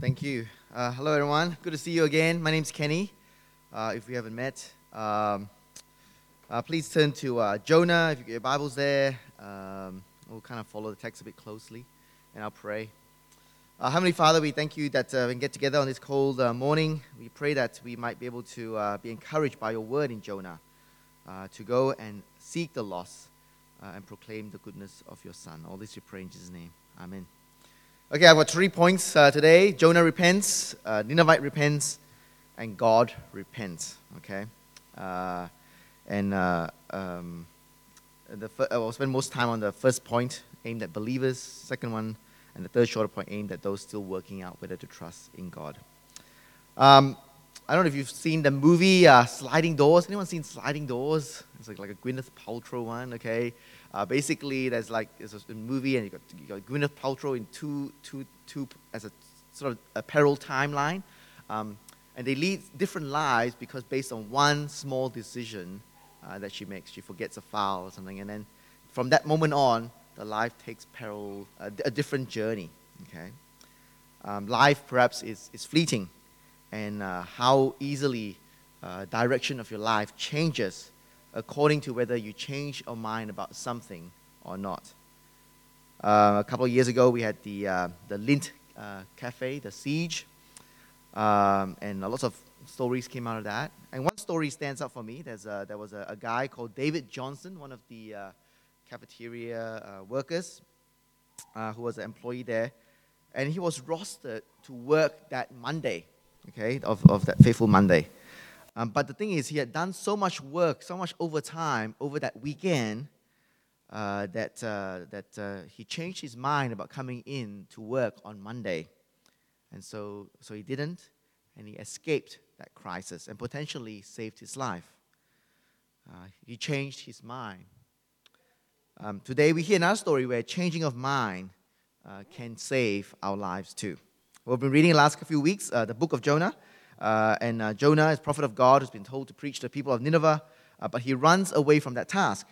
Thank you. Uh, hello, everyone. Good to see you again. My name's Kenny. Uh, if we haven't met, um, uh, please turn to uh, Jonah. If you get your Bibles there, um, we'll kind of follow the text a bit closely, and I'll pray. Uh, Heavenly Father, we thank you that uh, we can get together on this cold morning. We pray that we might be able to be encouraged by your word in Jonah to go and seek the lost and proclaim the goodness of your Son. All this we pray in Jesus' name. Amen. Okay, I've got three points uh, today. Jonah repents, uh, Ninevite repents, and God repents. Okay, uh, and uh, um, the fir- I will spend most time on the first point aimed at believers. Second one, and the third shorter point aimed at those still working out whether to trust in God. Um, I don't know if you've seen the movie uh, Sliding Doors. Anyone seen Sliding Doors? It's like, like a Gwyneth Paltrow one. Okay, uh, basically, there's like it's a movie, and you got you got Gwyneth Paltrow in two, two, two as a sort of a parallel timeline, um, and they lead different lives because based on one small decision uh, that she makes, she forgets a file or something, and then from that moment on, the life takes parallel a different journey. Okay, um, life perhaps is is fleeting, and uh, how easily uh, direction of your life changes according to whether you change your mind about something or not. Uh, a couple of years ago, we had the, uh, the Lindt uh, Cafe, the siege, um, and lots of stories came out of that. And one story stands out for me. There's a, there was a, a guy called David Johnson, one of the uh, cafeteria workers who was an employee there. And he was rostered to work that Monday, okay, of, of that faithful Monday. Um, but the thing is, he had done so much work, so much overtime over that weekend uh, that, uh, that uh, he changed his mind about coming in to work on Monday. And so, so he didn't, and he escaped that crisis and potentially saved his life. Uh, he changed his mind. Um, today, we hear another story where changing of mind uh, can save our lives too. We've been reading the last few weeks uh, the book of Jonah. Uh, and uh, Jonah is prophet of God who's been told to preach to the people of Nineveh, uh, but he runs away from that task.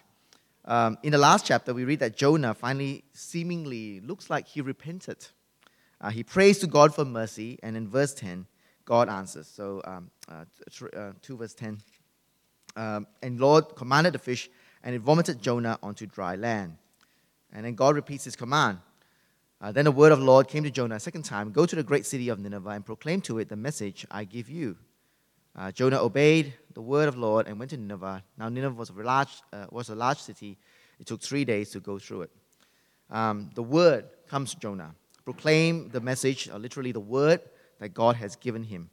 Um, in the last chapter, we read that Jonah finally seemingly looks like he repented. Uh, he prays to God for mercy, and in verse 10, God answers. So, um, uh, 2 verse 10. Um, and Lord commanded the fish, and it vomited Jonah onto dry land. And then God repeats his command. Uh, then the word of the Lord came to Jonah a second time Go to the great city of Nineveh and proclaim to it the message I give you. Uh, Jonah obeyed the word of the Lord and went to Nineveh. Now, Nineveh was a large, uh, was a large city. It took three days to go through it. Um, the word comes to Jonah. Proclaim the message, or literally the word that God has given him.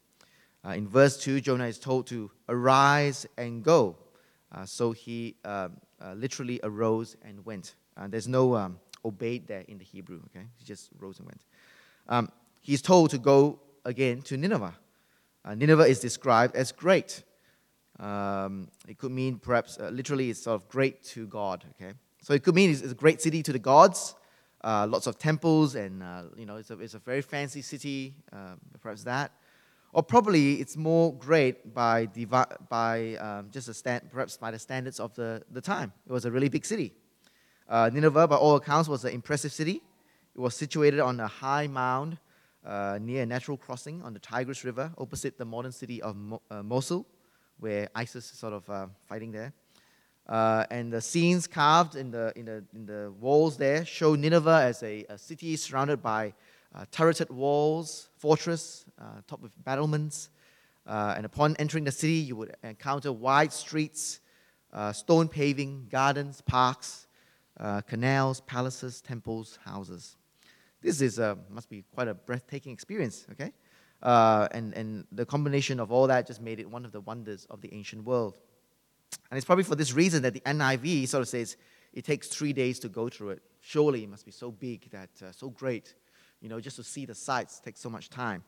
Uh, in verse 2, Jonah is told to arise and go. Uh, so he um, uh, literally arose and went. there's no um, obeyed there in the Hebrew. Okay, he just rose and went. Um, he's told to go again to Nineveh. Uh, Nineveh is described as great. Um, it could mean perhaps uh, literally it's sort of great to God. Okay, so it could mean it's, it's a great city to the gods. Uh, lots of temples and uh, you know it's a, it's a very fancy city. Um, perhaps that, or probably it's more great by divi- by um, just a stand, perhaps by the standards of the, the time. It was a really big city. Uh, Nineveh, by all accounts, was an impressive city. It was situated on a high mound uh, near a natural crossing on the Tigris River, opposite the modern city of Mo- uh, Mosul, where ISIS is sort of uh, fighting there. Uh, and the scenes carved in the, in, the, in the walls there show Nineveh as a, a city surrounded by uh, turreted walls, fortress, topped with battlements. and upon entering the city, you would encounter wide streets, stone paving, gardens, parks, uh, canals, palaces, temples, houses. This is a, must be quite a breathtaking experience, okay? Uh, and, and the combination of all that just made it one of the wonders of the ancient world. And it's probably for this reason that the NIV sort of says it takes three days to go through it. Surely it must be so big, that uh, so great, you know, just to see the sights takes so much time.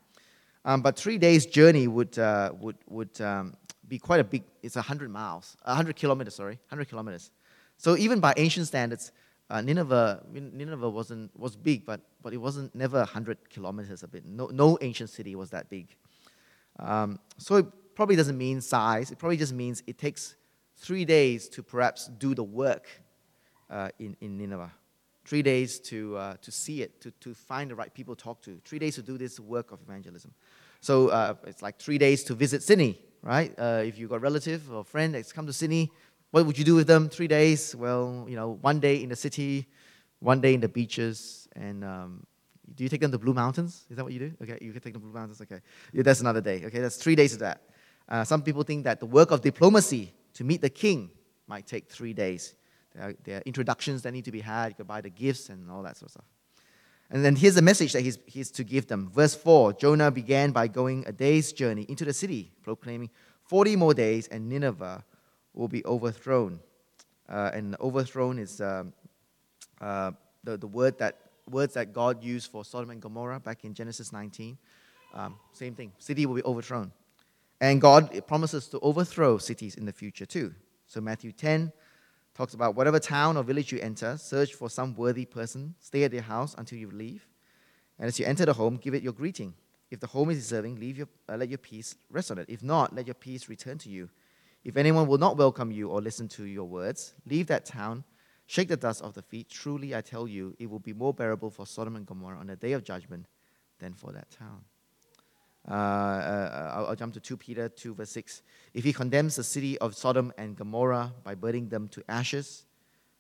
Um, but three days journey would, uh, would, would um, be quite a big, it's 100 miles, 100 kilometers, sorry, 100 kilometers. So even by ancient standards, uh, Nineveh, Nineveh wasn't, was big, but, but it wasn't never 100 kilometers a bit. No, no ancient city was that big. Um, so it probably doesn't mean size. It probably just means it takes three days to perhaps do the work uh, in, in Nineveh. three days to, uh, to see it, to, to find the right people to talk to, three days to do this work of evangelism. So uh, it's like three days to visit Sydney, right? Uh, if you've got a relative or friend that's come to Sydney, what would you do with them? Three days? Well, you know, one day in the city, one day in the beaches, and um, do you take them to Blue Mountains? Is that what you do? Okay, you can take them to Blue Mountains. Okay, yeah, that's another day. Okay, that's three days of that. Uh, some people think that the work of diplomacy to meet the king might take three days. There are, there are introductions that need to be had. You can buy the gifts and all that sort of stuff. And then here's the message that he's, he's to give them. Verse 4 Jonah began by going a day's journey into the city, proclaiming, 40 more days and Nineveh will be overthrown. Uh, and overthrown is um, uh, the, the word that, words that God used for Sodom and Gomorrah back in Genesis 19. Um, same thing. City will be overthrown. And God promises to overthrow cities in the future too. So Matthew 10 talks about whatever town or village you enter, search for some worthy person, stay at their house until you leave. And as you enter the home, give it your greeting. If the home is deserving, leave your, uh, let your peace rest on it. If not, let your peace return to you. If anyone will not welcome you or listen to your words, leave that town, shake the dust off the feet. Truly, I tell you, it will be more bearable for Sodom and Gomorrah on the day of judgment than for that town. Uh, uh, I'll, I'll, jump to 2 Peter 2, verse 6. If he condemns the city of Sodom and Gomorrah by burning them to ashes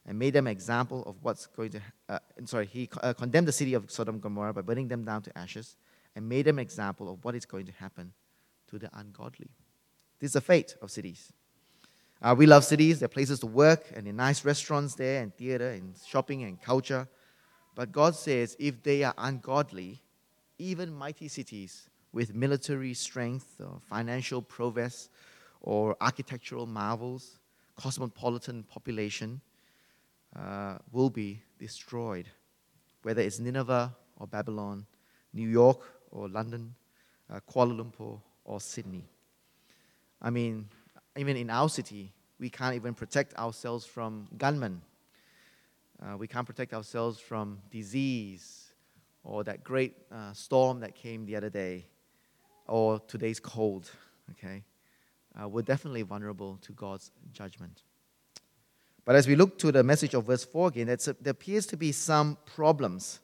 and made them an example of what's going to, uh, sorry, he uh, condemned the city of Sodom and Gomorrah by burning them down to ashes and made them an example of what is going to happen to the ungodly. This is the fate of cities. Uh, we love cities, they're places to work, and are nice restaurants there, and theater, and shopping, and culture. But God says if they are ungodly, even mighty cities with military strength or financial prowess or architectural marvels, cosmopolitan population uh, will be destroyed. Whether it's Nineveh or Babylon, New York or London, uh, Kuala Lumpur or Sydney. I mean, even in our city, we can't even protect ourselves from gunmen. Uh, we can't protect ourselves from disease or that great uh, storm that came the other day or today's cold, okay, uh, we're definitely vulnerable to God's judgment. But as we look to the message of verse 4 again, a, there appears to be some problems.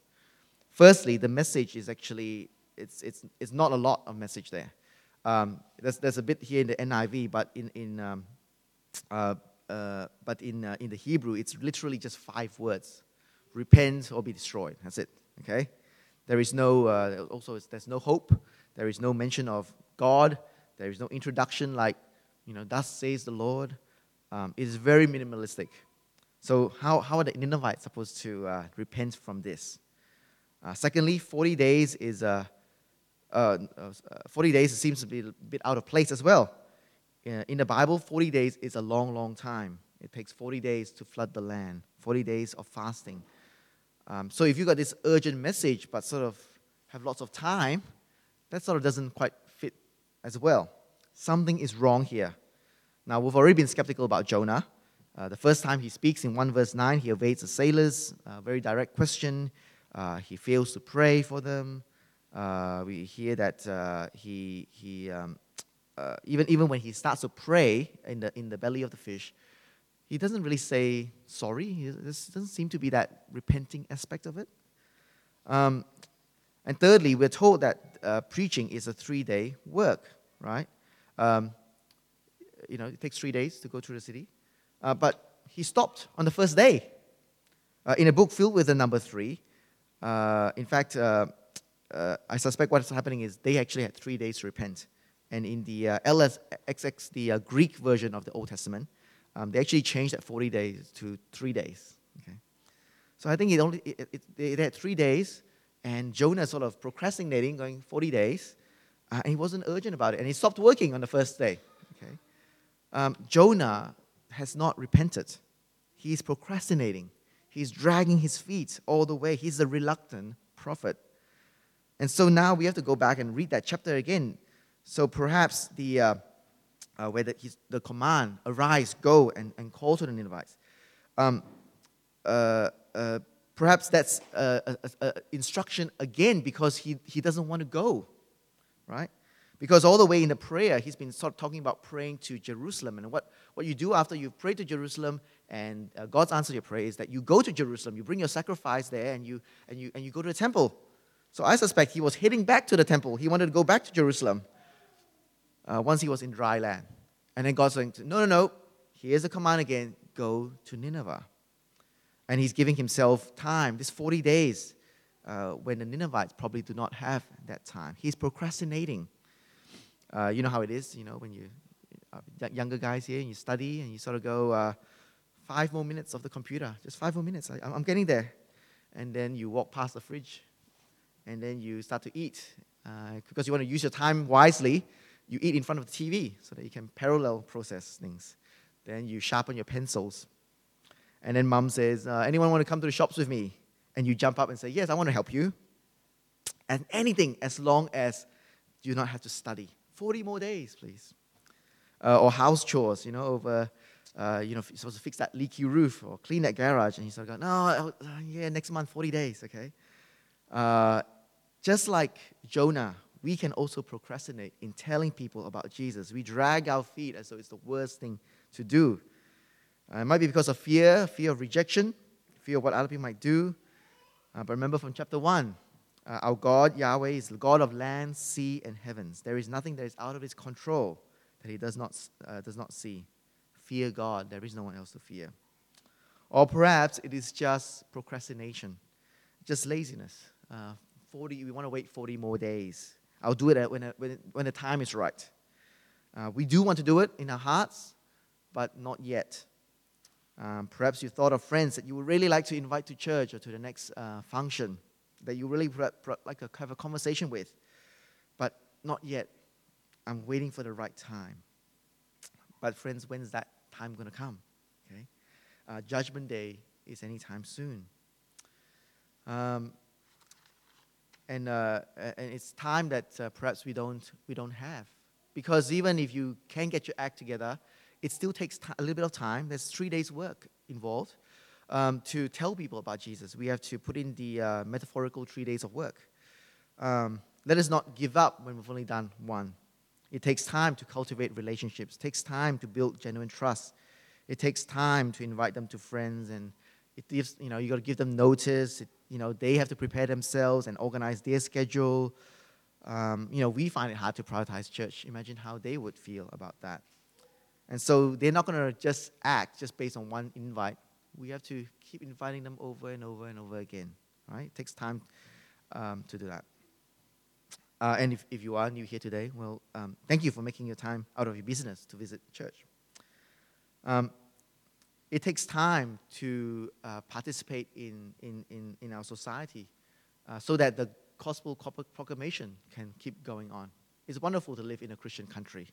Firstly, the message is actually, it's, it's, it's not a lot of message there. Um, there's, there's a bit here in the NIV, but in, in, um, uh, uh, but in, uh, in the Hebrew, it's literally just five words repent or be destroyed. That's it, okay? There is no, uh, also, there's no hope. There is no mention of God. There is no introduction like, you know, thus says the Lord. Um, it is very minimalistic. So, how, how are the Ninevites supposed to uh, repent from this? Uh, secondly, 40 days is uh, uh, uh 40 days seems to be a bit out of place as well. In the Bible, 40 days is a long, long time. It takes 40 days to flood the land, 40 days of fasting. Um, so if you got this urgent message but sort of have lots of time, that sort of doesn't quite fit as well. Something is wrong here. Now, we've already been skeptical about Jonah. Uh, the first time he speaks in 1 verse 9, he evades the sailors, a very direct question. Uh, he fails to pray for them. Uh, we hear that uh, he, he um, uh, even, even when he starts to pray in the, in the belly of the fish, he doesn't really say sorry. There doesn't seem to be that repenting aspect of it. Um, and thirdly, we're told that uh, preaching is a three day work, right? Um, you know, it takes three days to go through the city. Uh, but he stopped on the first day. Uh, in a book filled with the number three, in fact, uh, uh, I suspect what's happening is they actually had three days to repent. And in the LXX, the Greek version of the Old Testament, um, they actually changed that 40 days to three days. Okay? So I think it only, it, it, they had three days and Jonah sort of procrastinating, going 40 days, uh, and he wasn't urgent about it. And he stopped working on the first day. Okay? Um, Jonah has not repented. He's procrastinating. He's dragging his feet all the way. He's a reluctant prophet. And so now we have to go back and read that chapter again. So perhaps the, uh, uh, where the, his, the command, arise, go, and, and call to the Ninevites. Um, uh, uh Perhaps that's an instruction again because he, he doesn't want to go, right? Because all the way in the prayer, he's been sort of talking about praying to Jerusalem. And what, what you do after you pray to Jerusalem and uh, God's answer to your prayer is that you go to Jerusalem, you bring your sacrifice there, and you, and, you, and you go to the temple. So I suspect he was heading back to the temple. He wanted to go back to Jerusalem uh, once he was in dry land. And then God's saying, No, no, no. Here's the command again go to Nineveh. And he's giving himself time, this 40 days, uh, when the Ninevites probably do not have that time. He's procrastinating. Uh, you know how it is, you know, when you uh, younger guys here and you study and you sort of go uh, five more minutes of the computer, just five more minutes. I, I'm getting there, and then you walk past the fridge, and then you start to eat uh, because you want to use your time wisely. You eat in front of the TV so that you can parallel process things. Then you sharpen your pencils, and then mom says, uh, "Anyone want to come to the shops with me?" And you jump up and say, "Yes, I want to help you." And anything as long as you do not have to study 40 more days, please. Uh, or house chores, you know, over, uh, you know, supposed to fix that leaky roof or clean that garage. And he's going, no, uh, yeah, next month, 40 days, okay? Uh, just like Jonah, we can also procrastinate in telling people about Jesus. We drag our feet as though it's the worst thing to do. Uh, it might be because of fear, fear of rejection, fear of what other people might do. Uh, but remember from chapter 1, uh, our God, Yahweh, is the God of land, sea, and heavens. There is nothing that is out of his control that he does not, uh, does not see. Fear God. There is no one else to fear. Or perhaps it is just procrastination, just laziness. Uh, 40, we want to wait 40 more days. I'll do it when, when, when the time is right. Uh, we do want to do it in our hearts, but not yet. Um, perhaps you thought of friends that you would really like to invite to church or to the next uh, function that you really like to have a conversation with, but not yet. I'm waiting for the right time. But friends, when's that time going to come? Okay, uh, Judgment Day is anytime soon. Um, and, uh, and it's time that uh, perhaps we don't, we don't have. Because even if you can get your act together, it still takes t- a little bit of time. There's three days' work involved um, to tell people about Jesus. We have to put in the uh, metaphorical three days of work. Um, let us not give up when we've only done one. It takes time to cultivate relationships. It takes time to build genuine trust. It takes time to invite them to friends, and it gives you know you got to give them notice. It, you know they have to prepare themselves and organize their schedule. Um, you know we find it hard to prioritize church. Imagine how they would feel about that. And so they're not going to just act just based on one invite we have to keep inviting them over and over and over again. Right? It takes time um, to do that. Uh, and if, if you are new here today, well, um, thank you for making your time out of your business to visit church. Um, it takes time to uh, participate in, in, in, in, our society uh, so that the gospel proclamation can keep going on. It's wonderful to live in a Christian country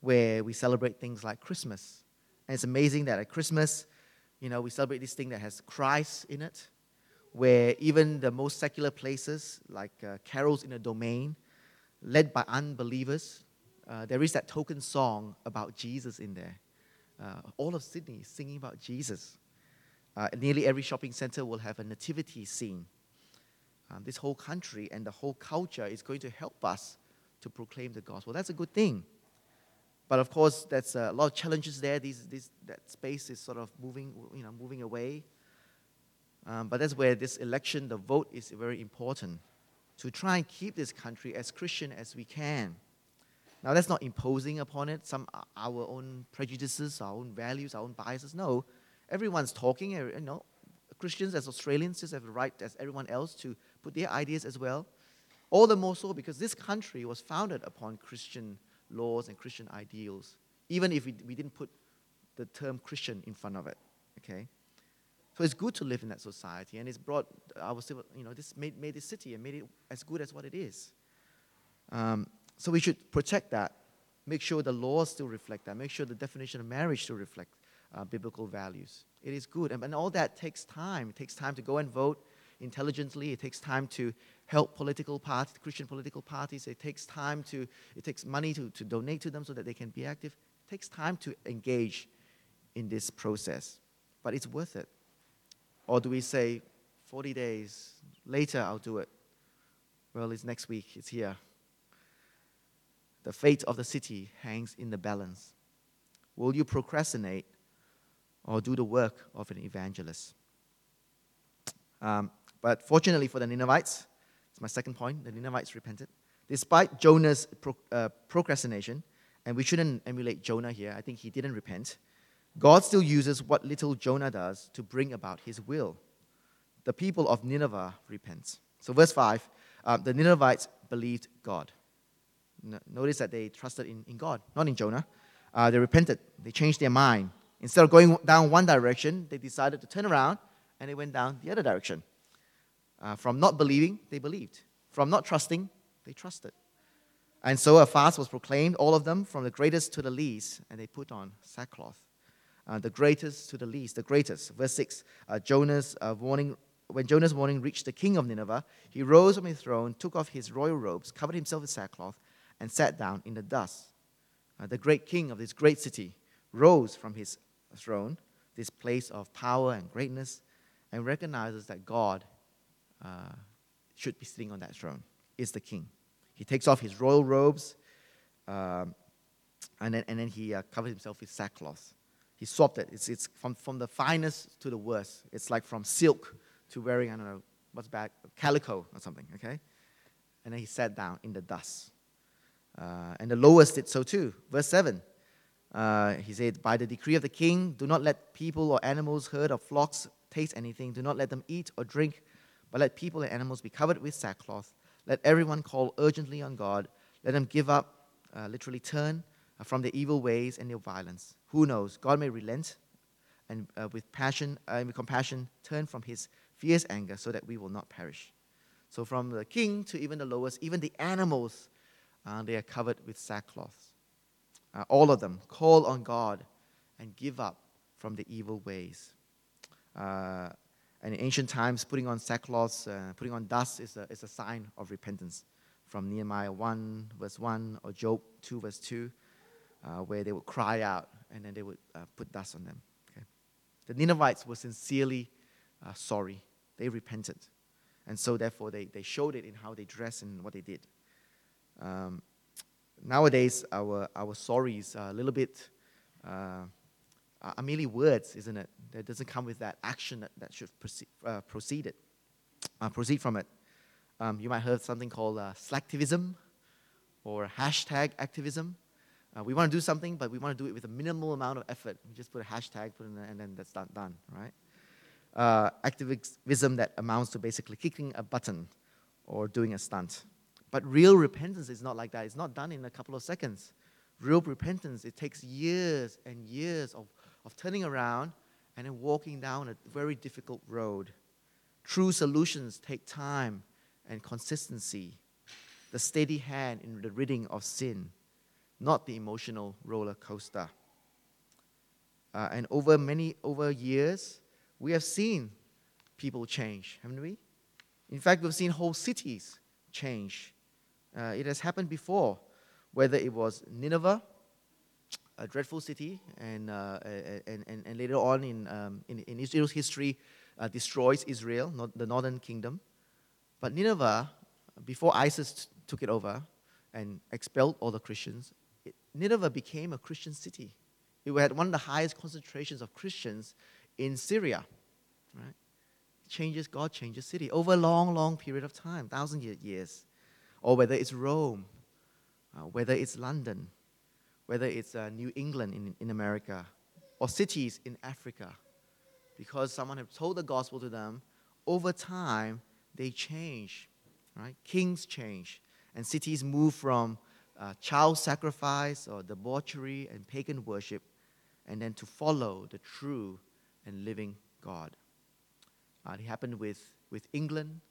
where we celebrate things like Christmas. And it's amazing that at Christmas, you know, we celebrate this thing that has Christ in it, where even the most secular places, like uh, carols in a domain, led by unbelievers, uh, there is that token song about Jesus in there. Uh, all of Sydney is singing about Jesus. Uh, nearly every shopping center will have a nativity scene. Um, this whole country and the whole culture is going to help us to proclaim the gospel. That's a good thing. But of course, there's a lot of challenges there. These, these, that space is sort of moving, you know, moving away. Um, but that's where this election, the vote, is very important to try and keep this country as Christian as we can. Now, that's not imposing upon it some our own prejudices, our own values, our own biases. No, everyone's talking. You know, Christians as Australians just have the right as everyone else to put their ideas as well. All the more so because this country was founded upon Christian laws and Christian ideals, even if we, we didn't put the term Christian in front of it. Okay? So it's good to live in that society, and it's brought our civil, you know, this made, made this city and made it as good as what it is. Um, so we should protect that, make sure the laws still reflect that, make sure the definition of marriage still reflect uh, biblical values. It is good, and, and all that takes time. It takes time to go and vote intelligently. It takes time to help political parties, Christian political parties. It takes time to, it takes money to, to donate to them so that they can be active. It takes time to engage in this process, but it's worth it. Or do we say, 40 days later, I'll do it? Well, it's next week, it's here. The fate of the city hangs in the balance. Will you procrastinate or do the work of an evangelist? Um, but fortunately for the Ninevites, it's my second point, the Ninevites repented. Despite Jonah's pro- uh, procrastination, and we shouldn't emulate Jonah here, I think he didn't repent. God still uses what little Jonah does to bring about his will. The people of Nineveh repent. So, verse 5 uh, the Ninevites believed God. Notice that they trusted in, in God, not in Jonah. Uh, they repented, they changed their mind. Instead of going down one direction, they decided to turn around and they went down the other direction. Uh, from not believing, they believed. From not trusting, they trusted. And so a fast was proclaimed, all of them, from the greatest to the least, and they put on sackcloth. Uh, the greatest to the least, the greatest. Verse 6 uh, Jonah's uh, warning when Jonah's warning reached the king of Nineveh, he rose from his throne, took off his royal robes, covered himself with sackcloth, and sat down in the dust. Uh, the great king of this great city rose from his throne, this place of power and greatness, and recognizes that God uh, should be sitting on that throne, is the king. He takes off his royal robes, um, and, then, and then he uh, covered himself with sackcloth. He swapped it. It's, it's from, from the finest to the worst. It's like from silk to wearing, I don't know, what's back, calico or something, okay? And then he sat down in the dust. Uh, and the lowest did so too. Verse 7. Uh, he said, By the decree of the king, do not let people or animals, herd or flocks taste anything. Do not let them eat or drink, but let people and animals be covered with sackcloth. Let everyone call urgently on God. Let them give up, uh, literally turn uh, from their evil ways and their violence. Who knows? God may relent and uh, with passion and uh, with compassion turn from his fierce anger so that we will not perish. So, from the king to even the lowest, even the animals, uh, they are covered with sackcloth. Uh, all of them call on God and give up from the evil ways. Uh, and in ancient times, putting on sackcloth, uh, putting on dust is a, is a sign of repentance. From Nehemiah 1, verse 1, or Job 2, verse 2, uh, where they would cry out and then they would uh, put dust on them. Okay? The Ninevites were sincerely uh, sorry. They repented. And so, therefore, they, they showed it in how they dressed and what they did. Um, nowadays, our, our sorries are a little bit uh, are merely words, isn't it? That doesn't come with that action that, that should proceed, uh, proceed, it, uh, proceed from it. Um, you might have heard something called uh, slacktivism or hashtag activism. Uh, we want to do something, but we want to do it with a minimal amount of effort. We just put a hashtag, put in and then that's done, done right? uh, activism that amounts to basically kicking a button or doing a stunt. But real repentance is not like that. It's not done in a couple of seconds. Real repentance, it takes years and years of, of turning around and then walking down a very difficult road. True solutions take time and consistency, the steady hand in the ridding of sin, not the emotional roller coaster. Uh, and over many over years, we have seen people change, haven't we? In fact, we've seen whole cities change. Uh, it has happened before, whether it was Nineveh, a dreadful city, and, uh, and, and, and, later on in, um, in, in, Israel's history, uh, destroys Israel, not the northern kingdom. But Nineveh, before ISIS took it over and expelled all the Christians, it, Nineveh became a Christian city. It had one of the highest concentrations of Christians in Syria. Right? Changes, God changes city over a long, long period of time, thousand years. Or whether it's Rome, uh, whether it's London, whether it's uh, New England in, in America, or cities in Africa. Because someone has told the gospel to them, over time, they change. Right? Kings change, and cities move from uh, child sacrifice or debauchery and pagan worship, and then to follow the true and living God. Uh, it happened with, with England,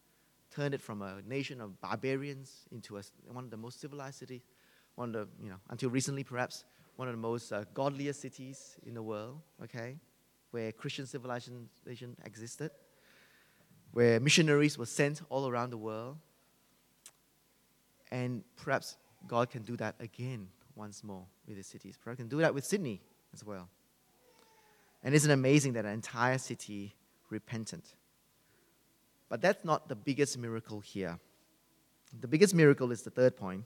turned it from a nation of barbarians into a, one of the most civilized cities, one of the, you know, until recently perhaps, one of the most uh, godliest cities in the world, okay, where Christian civilization existed, where missionaries were sent all around the world. And perhaps God can do that again once more with the cities. Perhaps can do that with Sydney as well. And isn't it amazing that an entire city repented? But that's not the biggest miracle here. The biggest miracle is the third point.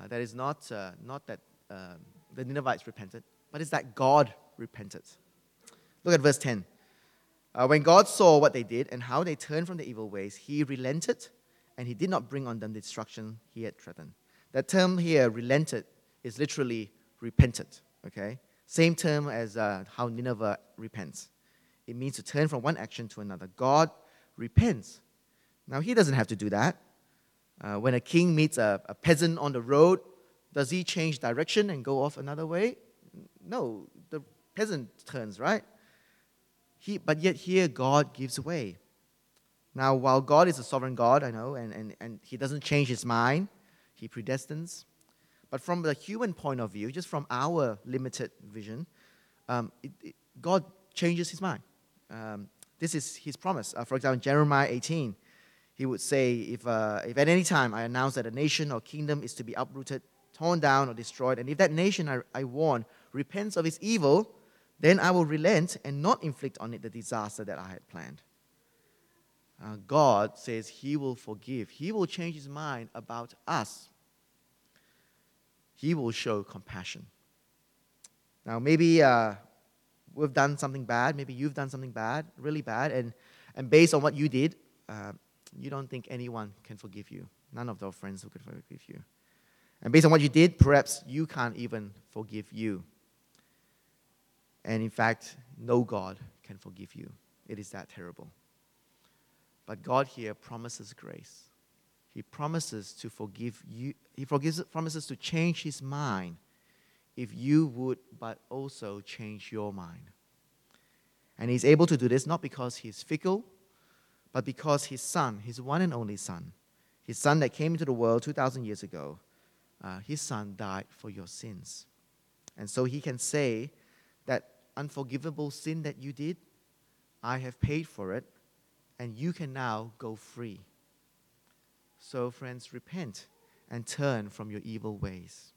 Uh, that is not, uh, not that uh, the Ninevites repented, but it's that God repented. Look at verse 10. Uh, when God saw what they did and how they turned from the evil ways, he relented and he did not bring on them the destruction he had threatened. That term here, relented, is literally repented. Okay? Same term as uh, how Nineveh repents. It means to turn from one action to another. God repents. Now, he doesn't have to do that. Uh, when a king meets a, a peasant on the road, does he change direction and go off another way? No, the peasant turns, right? He, but yet here, God gives way. Now, while God is a sovereign God, I know, and, and, and He doesn't change His mind, He predestines. But from the human point of view, just from our limited vision, um, it, it, God changes His mind. Um, this is His promise. Uh, for example, Jeremiah 18, He would say, if, uh, if at any time I announce that a nation or kingdom is to be uprooted, torn down, or destroyed, and if that nation I, I warn repents of its evil, then I will relent and not inflict on it the disaster that I had planned. Uh, God says He will forgive, He will change His mind about us. He will show compassion. Now, maybe uh, we've done something bad, maybe you've done something bad, really bad, and, and based on what you did, uh, you don't think anyone can forgive you. None of those friends who could forgive you. And based on what you did, perhaps you can't even forgive you. And in fact, no God can forgive you. It is that terrible. But God here promises grace. He promises to forgive you. He forgives, promises to change his mind if you would, but also change your mind. And he's able to do this not because he's fickle, but because his son, his one and only son, his son that came into the world 2,000 years ago, uh, his son died for your sins. And so he can say that unforgivable sin that you did, I have paid for it, and you can now go free. So, friends, repent and turn from your evil ways.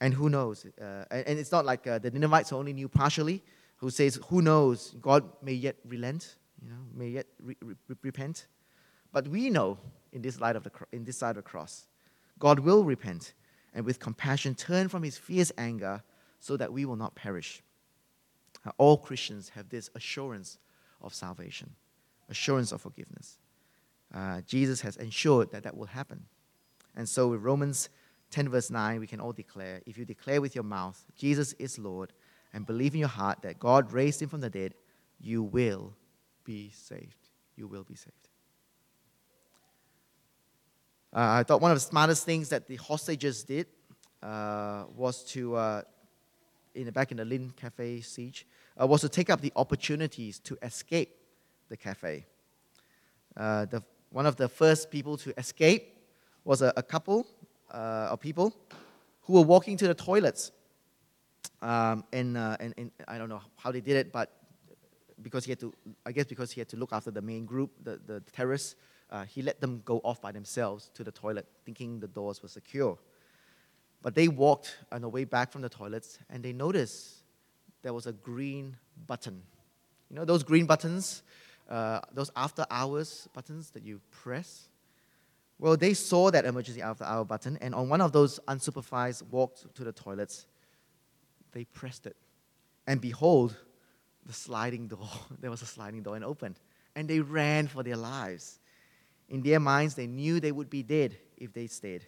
And who knows? Uh, and it's not like uh, the Ninevites only knew partially, who says, who knows, God may yet relent, you know, may yet re- re- repent. But we know in this, light of the, in this side of the cross, God will repent and with compassion turn from his fierce anger so that we will not perish. All Christians have this assurance of salvation, assurance of forgiveness. Uh, Jesus has ensured that that will happen. And so, with Romans 10, verse 9, we can all declare if you declare with your mouth, Jesus is Lord, and believe in your heart that God raised him from the dead, you will be saved. You will be saved. Uh, I thought one of the smartest things that the hostages did uh, was to, uh, in the, back in the Lindt Cafe siege, uh, was to take up the opportunities to escape the cafe. Uh, the, one of the first people to escape was a, a couple uh, of people who were walking to the toilets. Um, and, uh, and, and I don't know how they did it, but because he had to, I guess because he had to look after the main group, the, the terrorists, uh, he let them go off by themselves to the toilet, thinking the doors were secure. But they walked on the way back from the toilets, and they noticed there was a green button. You know those green buttons, uh, those after hours buttons that you press? Well, they saw that emergency after hour button, and on one of those unsupervised walks to the toilets, they pressed it. And behold, the sliding door. there was a sliding door and opened. And they ran for their lives. In their minds, they knew they would be dead if they stayed.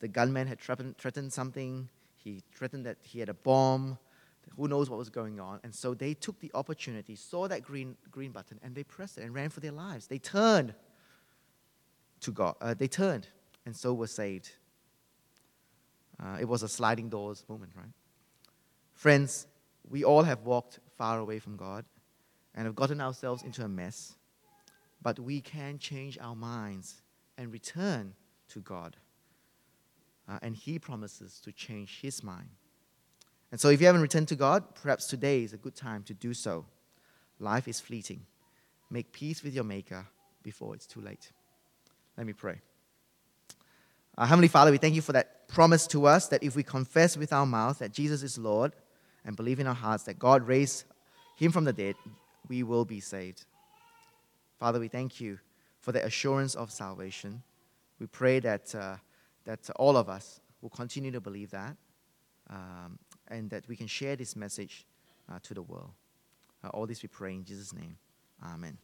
The gunman had threatened something. He threatened that he had a bomb. Who knows what was going on? And so they took the opportunity, saw that green, green button, and they pressed it and ran for their lives. They turned to God. Uh, they turned, and so were saved. Uh, it was a sliding doors moment, right? Friends, we all have walked far away from God and have gotten ourselves into a mess, but we can change our minds and return to God. Uh, and He promises to change His mind. And so, if you haven't returned to God, perhaps today is a good time to do so. Life is fleeting. Make peace with your Maker before it's too late. Let me pray. Our Heavenly Father, we thank you for that promise to us that if we confess with our mouth that Jesus is Lord and believe in our hearts that God raised him from the dead, we will be saved. Father, we thank you for the assurance of salvation. We pray that, uh, that all of us will continue to believe that um, and that we can share this message uh, to the world. Uh, all this we pray in Jesus' name. Amen.